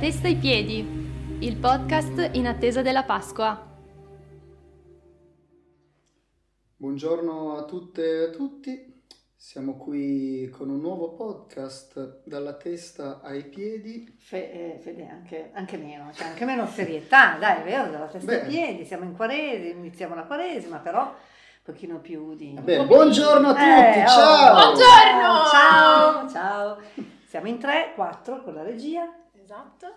testa ai piedi, il podcast in attesa della Pasqua. Buongiorno a tutte e a tutti, siamo qui con un nuovo podcast dalla testa ai piedi. Fe- eh, Fede, anche, anche meno, cioè anche meno serietà, dai, è vero, dalla testa Beh. ai piedi, siamo in quaresima, iniziamo la quaresima, però un pochino più di... Beh, buongiorno a tutti, Eh, oh, ciao! Buongiorno! Ciao, ciao! Siamo in tre, quattro con la regia. Esatto.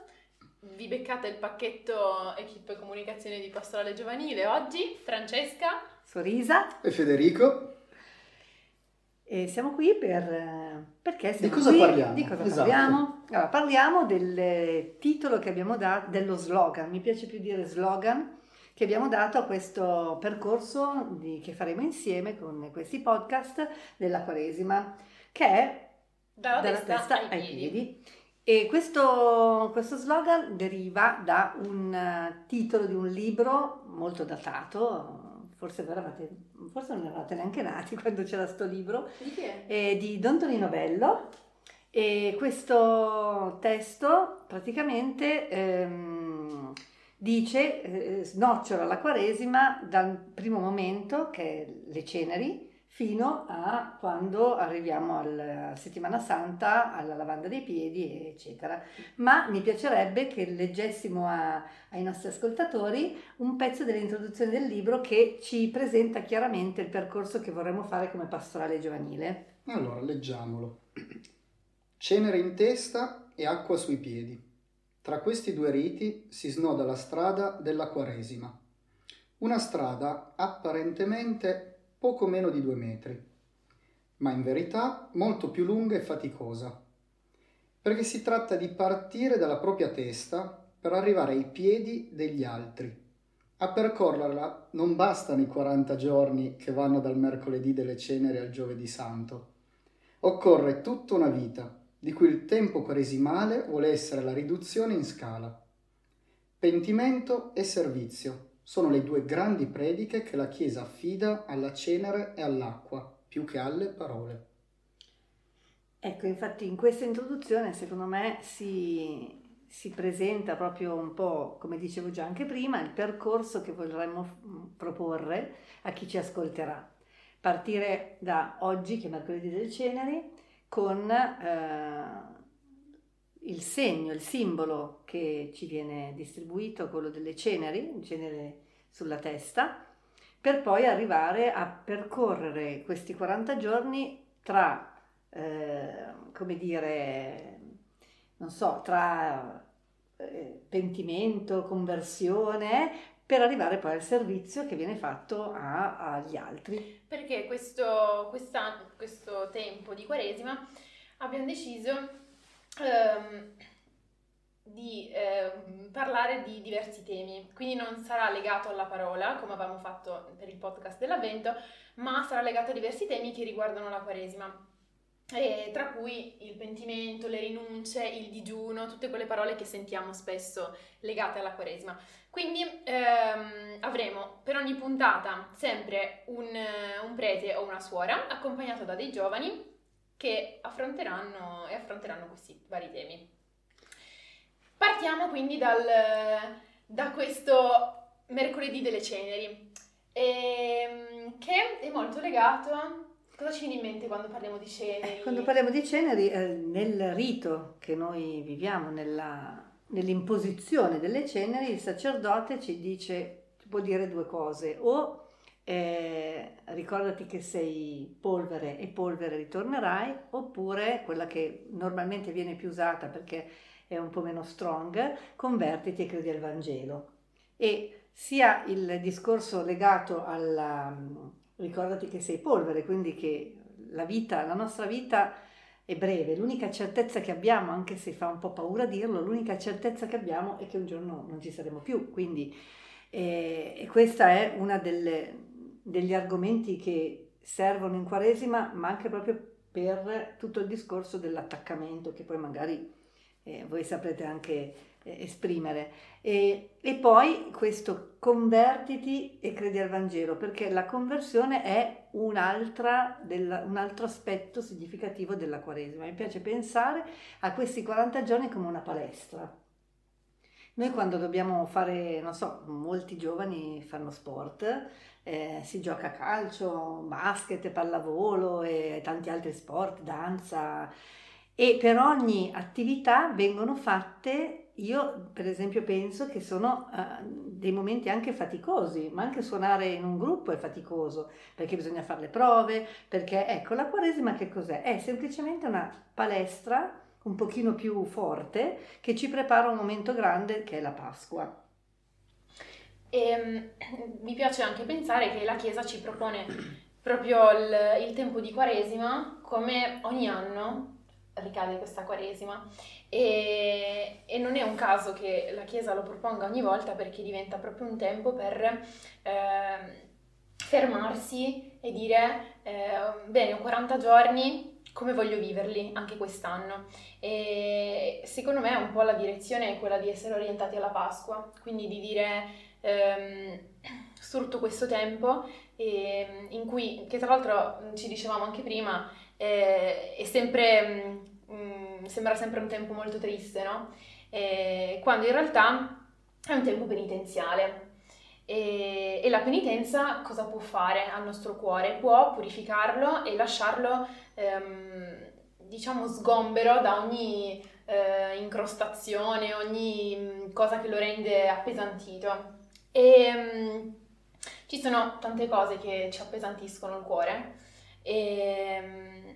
Vi beccate il pacchetto equip comunicazione di Pastorale Giovanile oggi, Francesca. Sorrisa E Federico? e siamo qui per perché siamo cosa qui? parliamo? Di cosa Esatto. parliamo? Allora, parliamo del titolo che abbiamo dato, dello slogan, mi piace più dire slogan, che abbiamo dato a questo percorso di- che faremo insieme con questi podcast della Quaresima, che è Dalla, dalla testa, testa ai, piedi. E questo, questo slogan deriva da un eh, titolo di un libro molto datato, forse, eravate- forse non eravate neanche nati quando c'era sto libro, Di chi è? eh, di Don Tonino Bello. E questo testo praticamente ehm, dice, eh, snocciola la Quaresima dal primo momento, che è le ceneri, fino a quando arriviamo alla settimana santa, alla lavanda dei piedi, eccetera. Ma mi piacerebbe che leggessimo a- ai nostri ascoltatori un pezzo dell'introduzione del libro che ci presenta chiaramente il percorso che vorremmo fare come pastorale giovanile. Allora, leggiamolo. Cenere in testa e acqua sui piedi. Tra questi due riti si snoda la strada della Quaresima. Una strada apparentemente poco meno di due metri, ma in verità molto più lunga e faticosa, perché si tratta di partire dalla propria testa per arrivare ai piedi degli altri. A percorrerla non bastano i 40 giorni che vanno dal mercoledì delle ceneri al giovedì santo. Occorre tutta una vita, di cui il tempo quaresimale vuole essere la riduzione in scala. Pentimento e servizio sono le due grandi prediche che la Chiesa affida alla cenere e all'acqua, più che alle parole. Ecco, infatti in questa introduzione secondo me si, si presenta proprio un po', come dicevo già anche prima, il percorso che vorremmo mm, proporre a chi ci ascolterà. Partire da oggi, che è mercoledì del Ceneri, con eh, il segno, il simbolo che ci viene distribuito, quello delle ceneri, il cenere sulla testa, per poi arrivare a percorrere questi 40 giorni tra eh, come dire, non so, tra eh, pentimento, conversione, per arrivare poi al servizio che viene fatto a- agli altri. Perché questo, questo tempo di Quaresima abbiamo deciso ehm, di ehm, parlare di diversi temi, quindi non sarà legato alla parola come avevamo fatto per il podcast dell'Avvento, ma sarà legato a diversi temi che riguardano la Quaresima. E tra cui il pentimento, le rinunce, il digiuno, tutte quelle parole che sentiamo spesso legate alla Quaresima. Quindi ehm, avremo per ogni puntata sempre un, un prete o una suora accompagnato da dei giovani che affronteranno e affronteranno questi vari temi. Partiamo quindi dal, da questo mercoledì delle ceneri, ehm, che è molto legato. Cosa ci viene in mente quando parliamo di ceneri? Eh, Quando parliamo di ceneri, eh, nel rito che noi viviamo, nella- nell'imposizione delle ceneri, il sacerdote ci dice, può dire due cose, o eh, ricordati che sei polvere e polvere ritornerai, oppure quella che normalmente viene più usata perché è un po' meno strong, convertiti e credi al Vangelo. E sia il discorso legato alla ricordati che sei polvere, quindi che la vita, la nostra vita è breve, l'unica certezza che abbiamo, anche se fa un po' paura dirlo, l'unica certezza che abbiamo è che un giorno non ci saremo più, quindi eh, questa è una delle, degli argomenti che servono in Quaresima, ma anche proprio per tutto il discorso dell'attaccamento che poi magari eh, voi saprete anche eh, esprimere. E, e poi questo convertiti e credi al Vangelo, perché la conversione è un altro aspetto significativo della Quaresima. Mi piace pensare a questi 40 giorni come una palestra. Noi quando dobbiamo fare, non so, molti giovani fanno sport, eh, si gioca a calcio, basket, pallavolo e tanti altri sport, danza e per ogni attività vengono fatte, io per esempio penso che sono uh, dei momenti anche faticosi, ma anche suonare in un gruppo è faticoso, perché bisogna fare le prove, perché ecco la Quaresima che cos'è? È semplicemente una palestra un pochino più forte che ci prepara un momento grande che è la Pasqua. E um, mi piace anche pensare che la Chiesa ci propone proprio il, il tempo di Quaresima come ogni anno ricade questa Quaresima. E, e, non è un caso che la Chiesa lo proponga ogni volta perché diventa proprio un tempo per eh, fermarsi e dire eh, bene ho 40 giorni come voglio viverli anche quest'anno? E secondo me un po' la direzione è quella di essere orientati alla Pasqua quindi di dire ehm, sfrutto questo tempo e, in cui che tra l'altro ci dicevamo anche prima eh, è sempre, mh, mm, sembra sempre un tempo molto triste, no? Eh, quando in realtà è un tempo penitenziale. E, e, la penitenza cosa può fare al nostro cuore? Può purificarlo e lasciarlo, ehm, diciamo, sgombero da ogni eh, incrostazione, ogni mm, cosa che lo rende appesantito. E um, ci sono tante cose che ci appesantiscono il cuore e ehm,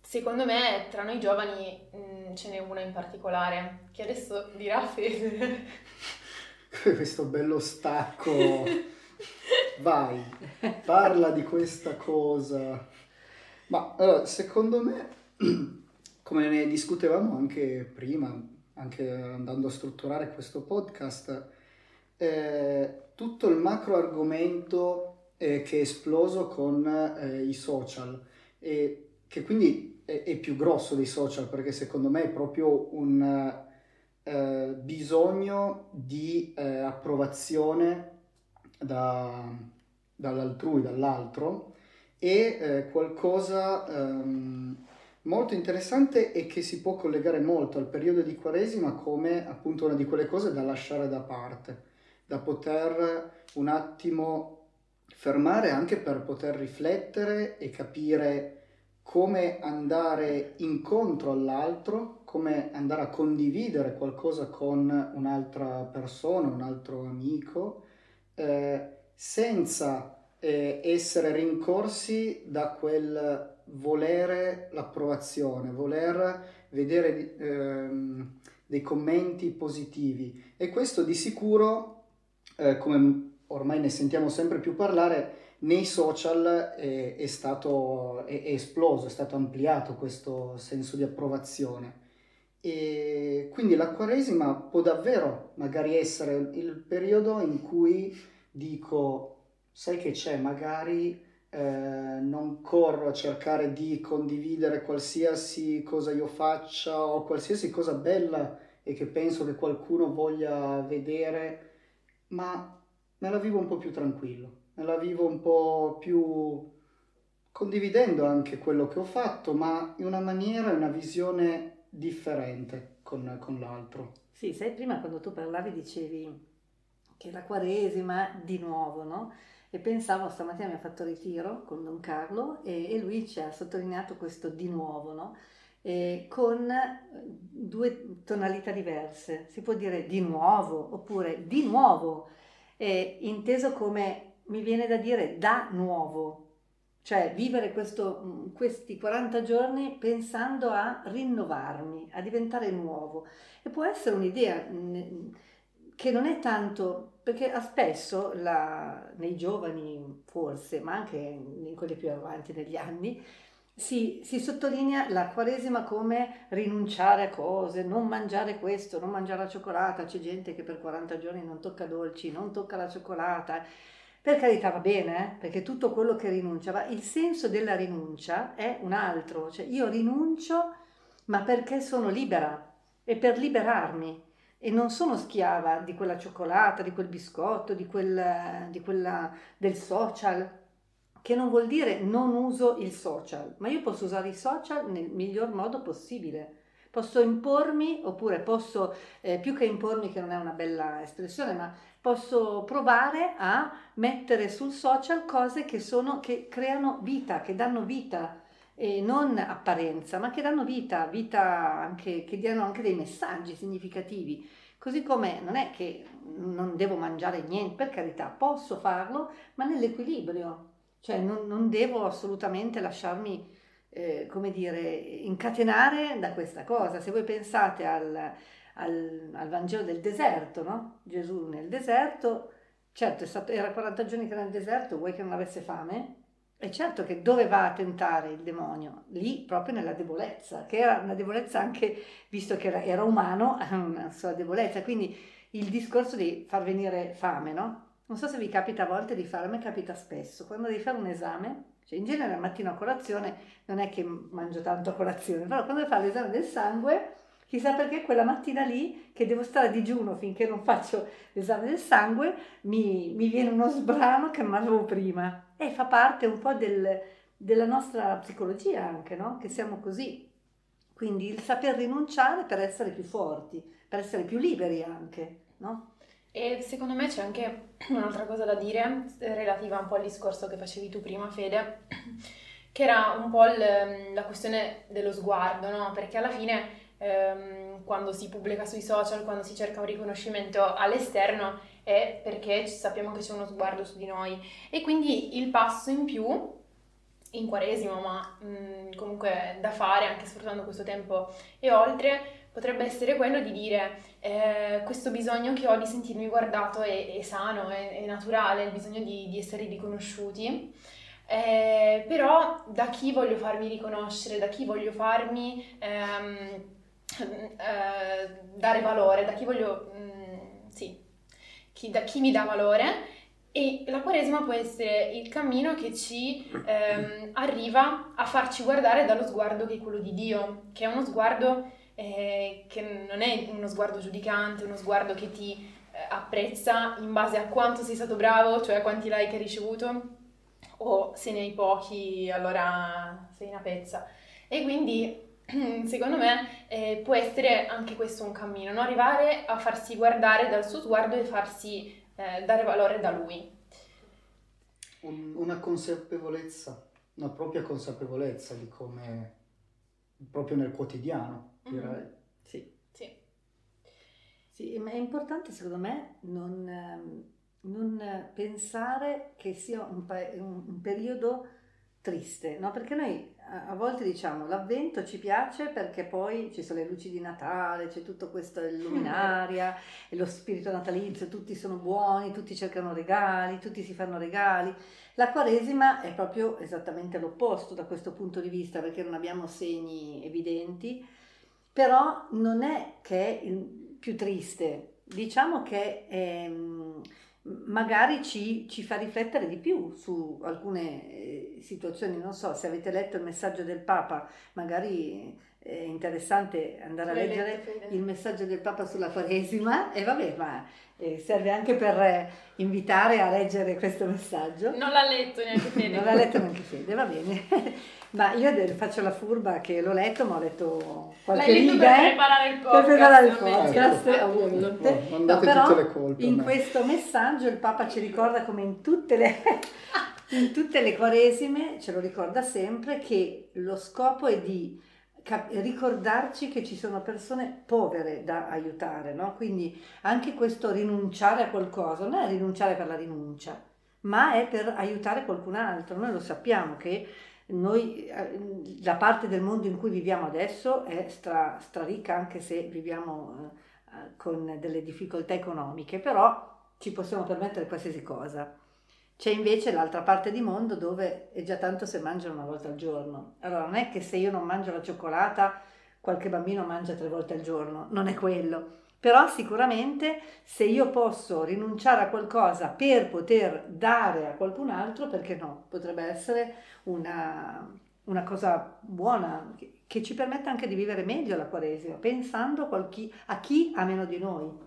secondo me tra noi giovani mh, mm, ce n'è una in particolare che adesso dirà Fede. Questo bello stacco. Vai, parla di questa cosa. Ma allora, secondo me, come ne discutevamo anche prima, anche andando a strutturare questo podcast, eh, tutto il macro argomento eh, che è esploso con eh, i social e che quindi è, è, più grosso dei social perché secondo me è proprio un eh, bisogno di eh, approvazione da, dall'altrui, dall'altro e eh, qualcosa ehm, molto interessante e che si può collegare molto al periodo di Quaresima come appunto una di quelle cose da lasciare da parte, da poter un attimo fermare anche per poter riflettere e capire come andare incontro all'altro, come andare a condividere qualcosa con un'altra persona, un altro amico, eh, senza eh, essere rincorsi da quel volere l'approvazione, voler vedere eh, dei commenti positivi. E questo di sicuro, eh, come ormai ne sentiamo sempre più parlare, nei social è, è stato è, è esploso, è stato ampliato questo senso di approvazione. E quindi la Quaresima può davvero magari essere il periodo in cui dico, sai che c'è, magari eh, non corro a cercare di condividere qualsiasi cosa io faccia o qualsiasi cosa bella e che penso che qualcuno voglia vedere, ma me la vivo un po' più tranquillo, me la vivo un po' più condividendo anche quello che ho fatto, ma in una maniera, in una visione differente con, con l'altro. Sì, sai, prima quando tu parlavi dicevi che la Quaresima di nuovo, no? E pensavo, stamattina mi ha fatto ritiro con Don Carlo e, e lui ci ha sottolineato questo di nuovo, no? E con due tonalità diverse. Si può dire di nuovo oppure di nuovo eh, inteso come, mi viene da dire, da nuovo, cioè vivere questo, mm, questi 40 giorni pensando a rinnovarmi, a diventare nuovo. E può essere un'idea mm, che non è tanto, perché spesso la, nei giovani forse, ma anche in quelli più avanti negli anni, si, si, sottolinea la Quaresima come rinunciare a cose, non mangiare questo, non mangiare la cioccolata. C'è gente che per 40 giorni non tocca dolci, non tocca la cioccolata. Per carità va bene, eh? perché tutto quello che rinuncia, ma il senso della rinuncia è un altro. Cioè io rinuncio, ma perché sono libera e per liberarmi. E non sono schiava di quella cioccolata, di quel biscotto, di, quel, di quella del social che non vuol dire non uso il social, ma io posso usare i social nel miglior modo possibile. posso impormi oppure posso, eh, più che impormi che non è una bella espressione, ma posso provare a mettere sul social cose che, sono, che creano vita, che danno vita e non apparenza, ma che danno vita, vita anche, che diano anche dei messaggi significativi. Così come non è che non devo mangiare niente, per carità, posso farlo, ma nell'equilibrio, cioè non, non devo assolutamente lasciarmi, eh, come dire, incatenare da questa cosa. Se voi pensate al, al, al Vangelo del deserto, no? Gesù nel deserto, certo stato, era 40 giorni che era nel deserto, vuoi che non avesse fame? E certo che dove va a tentare il demonio? Lì proprio nella debolezza, che era una debolezza anche, visto che era, era umano, una sua debolezza. Quindi il discorso di far venire fame, no? Non so se vi capita a volte di fare, a me capita spesso, quando devi fare un esame, cioè in genere al mattino a colazione non è che mangio tanto a colazione, però quando devo fare l'esame del sangue, chissà perché quella mattina lì, che devo stare a digiuno finché non faccio l'esame del sangue, mi, mi viene uno sbrano che non avevo prima e fa parte un po' del, della nostra psicologia anche, no? Che siamo così. Quindi il saper rinunciare per essere più forti, per essere più liberi anche, no? E secondo me c'è anche un'altra cosa da dire relativa un po' al discorso che facevi tu prima, Fede, che era un po' il, la questione dello sguardo, no? Perché alla fine ehm, quando si pubblica sui social, quando si cerca un riconoscimento all'esterno, è perché sappiamo che c'è uno sguardo su di noi. E quindi il passo in più, in quaresimo, ma mh, mm, comunque da fare anche sfruttando questo tempo e oltre, potrebbe essere quello di dire eh, questo bisogno che ho di sentirmi guardato è, è sano, è, è, naturale, il bisogno di, di essere riconosciuti. Eh, però da chi voglio farmi riconoscere, da chi voglio farmi ehm, eh, dare valore, da chi voglio mm, sì, chi, da chi mi dà valore? E la Quaresima può essere il cammino che ci ehm, arriva a farci guardare dallo sguardo che è quello di Dio, che è uno sguardo eh, che non è uno sguardo giudicante, uno sguardo che ti eh, apprezza in base a quanto sei stato bravo, cioè a quanti like hai ricevuto, o se ne hai pochi allora sei una pezza. E quindi secondo me eh, può essere anche questo un cammino, no? arrivare a farsi guardare dal suo sguardo e farsi eh, dare valore da lui. Un, una consapevolezza, una propria consapevolezza di come proprio nel quotidiano. Direi. Mm-hmm. Sì. sì. Sì, ma è importante secondo me non, ehm, non pensare che sia un, un, un periodo triste, no? Perché noi a volte diciamo l'avvento ci piace perché poi ci sono le luci di Natale, c'è tutto questo luminaria e lo spirito natalizio, tutti sono buoni, tutti cercano regali, tutti si fanno regali. La Quaresima è proprio esattamente l'opposto da questo punto di vista perché non abbiamo segni evidenti, però non è che è più triste, diciamo che ehm, magari ci, ci, fa riflettere di più su alcune eh, situazioni. Non so se avete letto il messaggio del Papa, magari è interessante andare a leggere letto, il messaggio del Papa sulla Quaresima e vabbè, ma eh, serve anche per eh, invitare a leggere questo messaggio. Non l'ha letto neanche Fede. non l'ha letto neanche Fede, va bene. Ma io faccio la furba che l'ho letto, ma ho letto qualche L'hai riga. per preparare il podcast. Per preparare il podcast, eh, ovviamente. Oh, no, però colpe, in questo messaggio il Papa ci ricorda come in tutte le... in tutte le quaresime, ce lo ricorda sempre, che lo scopo è di ricordarci che ci sono persone povere da aiutare, no? Quindi anche questo rinunciare a qualcosa non è rinunciare per la rinuncia, ma è per aiutare qualcun altro. Noi lo sappiamo che noi, eh, la parte del mondo in cui viviamo adesso è stra, straricca anche se viviamo eh, con delle difficoltà economiche, però ci possiamo permettere qualsiasi cosa. C'è invece l'altra parte di mondo dove è già tanto se mangiano una volta al giorno. Allora non è che se io non mangio la cioccolata qualche bambino mangia tre volte al giorno, non è quello. Però sicuramente se io posso rinunciare a qualcosa per poter dare a qualcun altro, perché no? Potrebbe essere una, una cosa buona che ci permette anche di vivere meglio la Quaresima, pensando a chi, a chi ha meno di noi.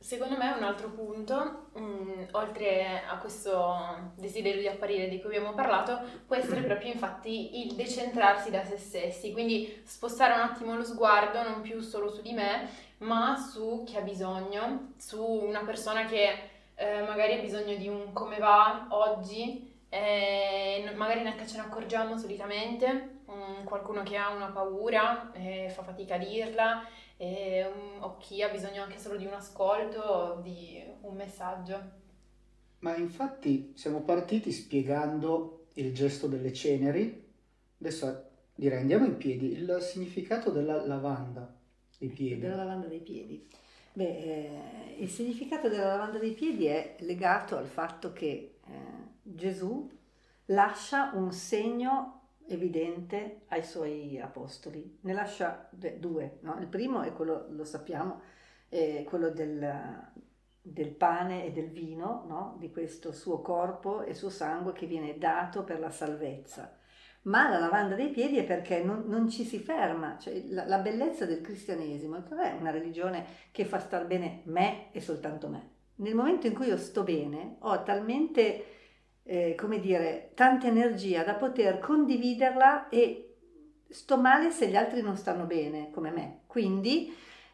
Secondo me un altro punto, mh, mm, oltre a questo desiderio di apparire di cui abbiamo parlato, può essere proprio infatti il decentrarsi da se stessi, quindi spostare un attimo lo sguardo non più solo su di me, ma su chi ha bisogno, su una persona che eh, magari ha bisogno di un come va oggi, eh, magari neanche ce ne accorgiamo solitamente, um, qualcuno che ha una paura e fa fatica a dirla, e, um, o chi ha bisogno anche solo di un ascolto o di un messaggio. Ma infatti siamo partiti spiegando il gesto delle ceneri, adesso direi andiamo in piedi, il significato della lavanda dei piedi. Della lavanda dei piedi. Beh, eh, il significato della lavanda dei piedi è legato al fatto che eh, Gesù lascia un segno evidente ai suoi apostoli. Ne lascia due. No? Il primo è quello, lo sappiamo, è quello del, del pane e del vino, no? di questo suo corpo e suo sangue che viene dato per la salvezza. Ma la lavanda dei piedi è perché non, non ci si ferma, cioè la, la, bellezza del cristianesimo non è una religione che fa star bene me e soltanto me. Nel momento in cui io sto bene, ho talmente eh, come dire, tanta energia da poter condividerla e sto male se gli altri non stanno bene come me. Quindi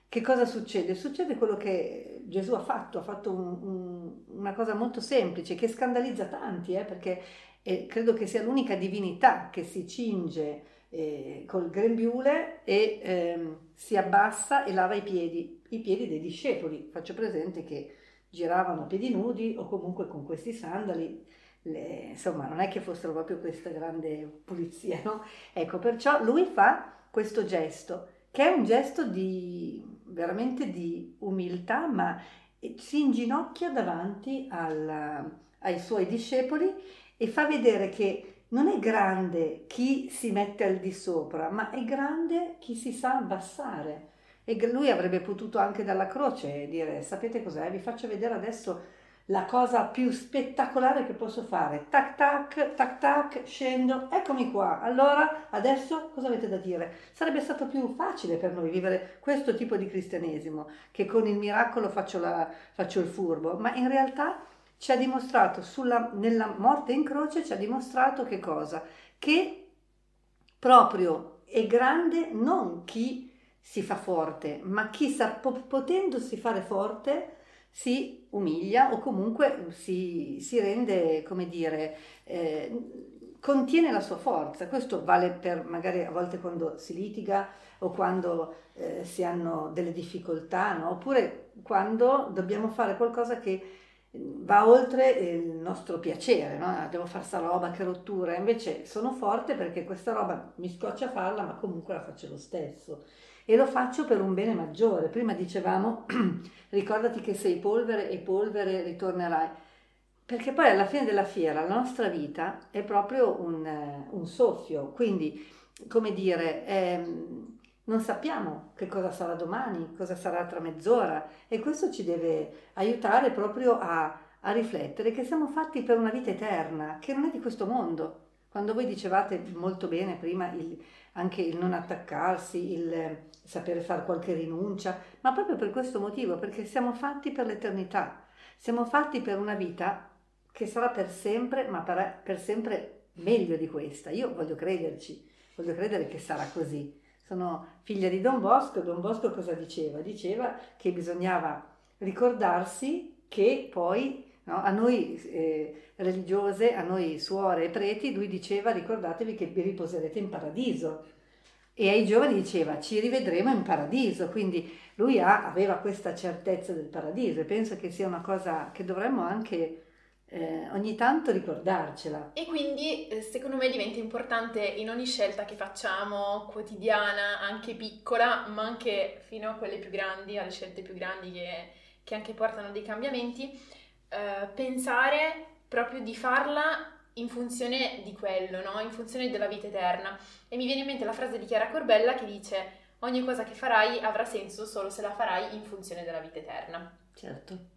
che cosa succede? Succede quello che Gesù ha fatto, ha fatto un, un, una cosa molto semplice che scandalizza tanti, eh, perché eh, credo che sia l'unica divinità che si cinge eh, col grembiule e ehm, si abbassa e lava i piedi, i piedi dei discepoli. Faccio presente che giravano a piedi nudi o comunque con questi sandali le, insomma, non è che fossero proprio questa grande pulizia, no? Ecco, perciò lui fa questo gesto, che è un gesto di veramente di umiltà, ma si inginocchia davanti al, ai suoi discepoli e fa vedere che non è grande chi si mette al di sopra, ma è grande chi si sa abbassare. E lui avrebbe potuto anche dalla croce dire, sapete cos'è? Vi faccio vedere adesso la cosa più spettacolare che posso fare. Tac tac, tac tac, scendo, eccomi qua. Allora, adesso cosa avete da dire? Sarebbe stato più facile per noi vivere questo tipo di cristianesimo, che con il miracolo faccio, la, faccio il furbo, ma in realtà ci ha dimostrato, sulla, nella morte in croce, ci ha dimostrato che cosa? Che proprio è grande non chi si fa forte, ma chi sa, potendosi fare forte, si umilia o comunque si, si rende, come dire, eh, contiene la sua forza. Questo vale per magari a volte quando si litiga o quando eh, si hanno delle difficoltà, no? oppure quando dobbiamo fare qualcosa che va oltre il nostro piacere, no? devo fare sta roba, che rottura, invece sono forte perché questa roba mi scoccia farla, ma comunque la faccio lo stesso e lo faccio per un bene maggiore. Prima dicevamo, ricordati che sei polvere e polvere ritornerai. Perché poi alla fine della fiera la nostra vita è proprio un, un soffio, quindi come dire, ehm, non sappiamo che cosa sarà domani, cosa sarà tra mezz'ora e questo ci deve aiutare proprio a, a riflettere che siamo fatti per una vita eterna, che non è di questo mondo. Quando voi dicevate molto bene prima il, anche il non attaccarsi, il sapere fare qualche rinuncia, ma proprio per questo motivo, perché siamo fatti per l'eternità, siamo fatti per una vita che sarà per sempre, ma per, per sempre meglio di questa. Io voglio crederci, voglio credere che sarà così. Sono figlia di Don Bosco, Don Bosco cosa diceva? Diceva che bisognava ricordarsi che poi no, a noi eh, religiose, a noi suore e preti, lui diceva ricordatevi che vi riposerete in paradiso. E ai giovani diceva ci rivedremo in paradiso, quindi lui ha, aveva questa certezza del paradiso e penso che sia una cosa che dovremmo anche eh, ogni tanto ricordarcela. E quindi eh, secondo me diventa importante in ogni scelta che facciamo, quotidiana, anche piccola, ma anche fino a quelle più grandi, alle scelte più grandi che, che anche portano dei cambiamenti, eh, pensare proprio di farla in funzione di quello, no? in funzione della vita eterna. E mi viene in mente la frase di Chiara Corbella che dice ogni cosa che farai avrà senso solo se la farai in funzione della vita eterna. Certo.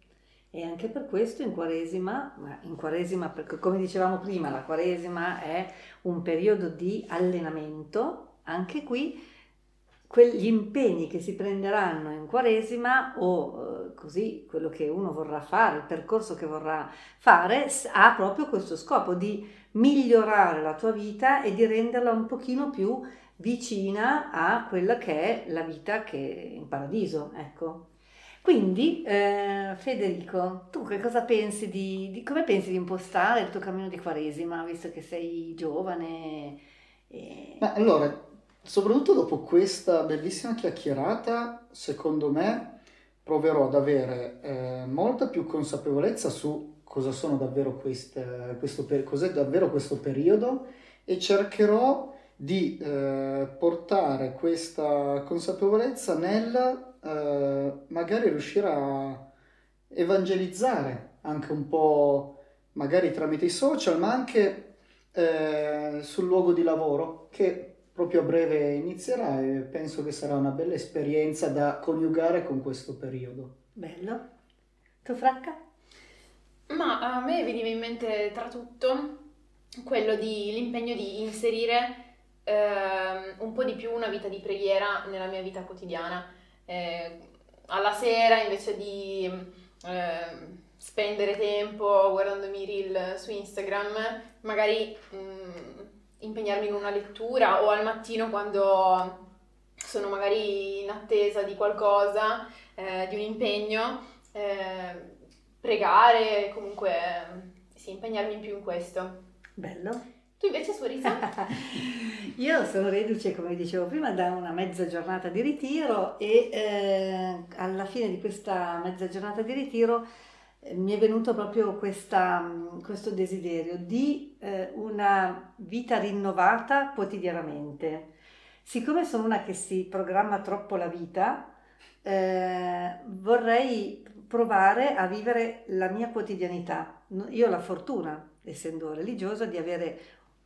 E anche per questo in Quaresima, ma in Quaresima, perché come dicevamo prima, la Quaresima è un periodo di allenamento, anche qui quegli impegni che si prenderanno in Quaresima o eh, così quello che uno vorrà fare, il percorso che vorrà fare, ha proprio questo scopo di migliorare la tua vita e di renderla un pochino più vicina a quella che è la vita che in paradiso, ecco. Quindi, eh, Federico, tu che cosa pensi di, di, come pensi di impostare il tuo cammino di Quaresima, visto che sei giovane? E... Beh, allora, soprattutto dopo questa bellissima chiacchierata, secondo me proverò ad avere eh, molta più consapevolezza su cosa sono davvero queste, questo, cos'è davvero questo periodo e cercherò di eh, portare questa consapevolezza nel eh, magari riuscire a evangelizzare anche un po' magari tramite i social ma anche eh, sul luogo di lavoro che proprio a breve inizierà e penso che sarà una bella esperienza da coniugare con questo periodo. Bello. Tu Fracca? Ma a me veniva in mente tra tutto quello di l'impegno di inserire eh, un po' di più una vita di preghiera nella mia vita quotidiana. Eh, alla sera invece di eh, spendere tempo guardandomi reel su Instagram, magari mh, mm, impegnarmi in una lettura o al mattino quando sono magari in attesa di qualcosa, eh, di un impegno, eh, pregare, comunque sì, impegnarmi in più in questo. Bello. Tu invece Suorisa? Io sono reduce, come dicevo prima, da una mezza giornata di ritiro e eh, alla fine di questa mezza giornata di ritiro mi è venuto proprio questa, questo desiderio di eh, una vita rinnovata quotidianamente. Siccome sono una che si programma troppo la vita, eh, vorrei provare a vivere la mia quotidianità. Io ho la fortuna, essendo religiosa, di avere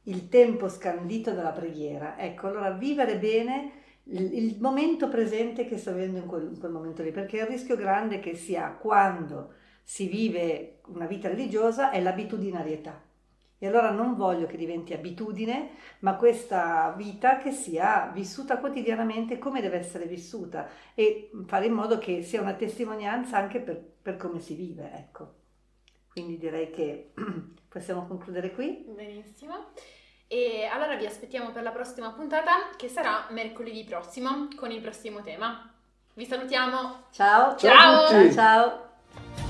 il tempo scandito dalla preghiera. Ecco, allora vivere bene il, il momento presente che sto vivendo in quel, in quel, momento lì, perché il rischio grande che si ha quando si vive una vita religiosa è l'abitudinarietà. E allora non voglio che diventi abitudine, ma questa vita che sia vissuta quotidianamente come deve essere vissuta e fare in modo che sia una testimonianza anche per, per come si vive, ecco. Quindi direi che possiamo concludere qui. Benissimo. E allora vi aspettiamo per la prossima puntata che sarà mercoledì prossimo con il prossimo tema. Vi salutiamo. Ciao. Ciao. Ciao. ciao.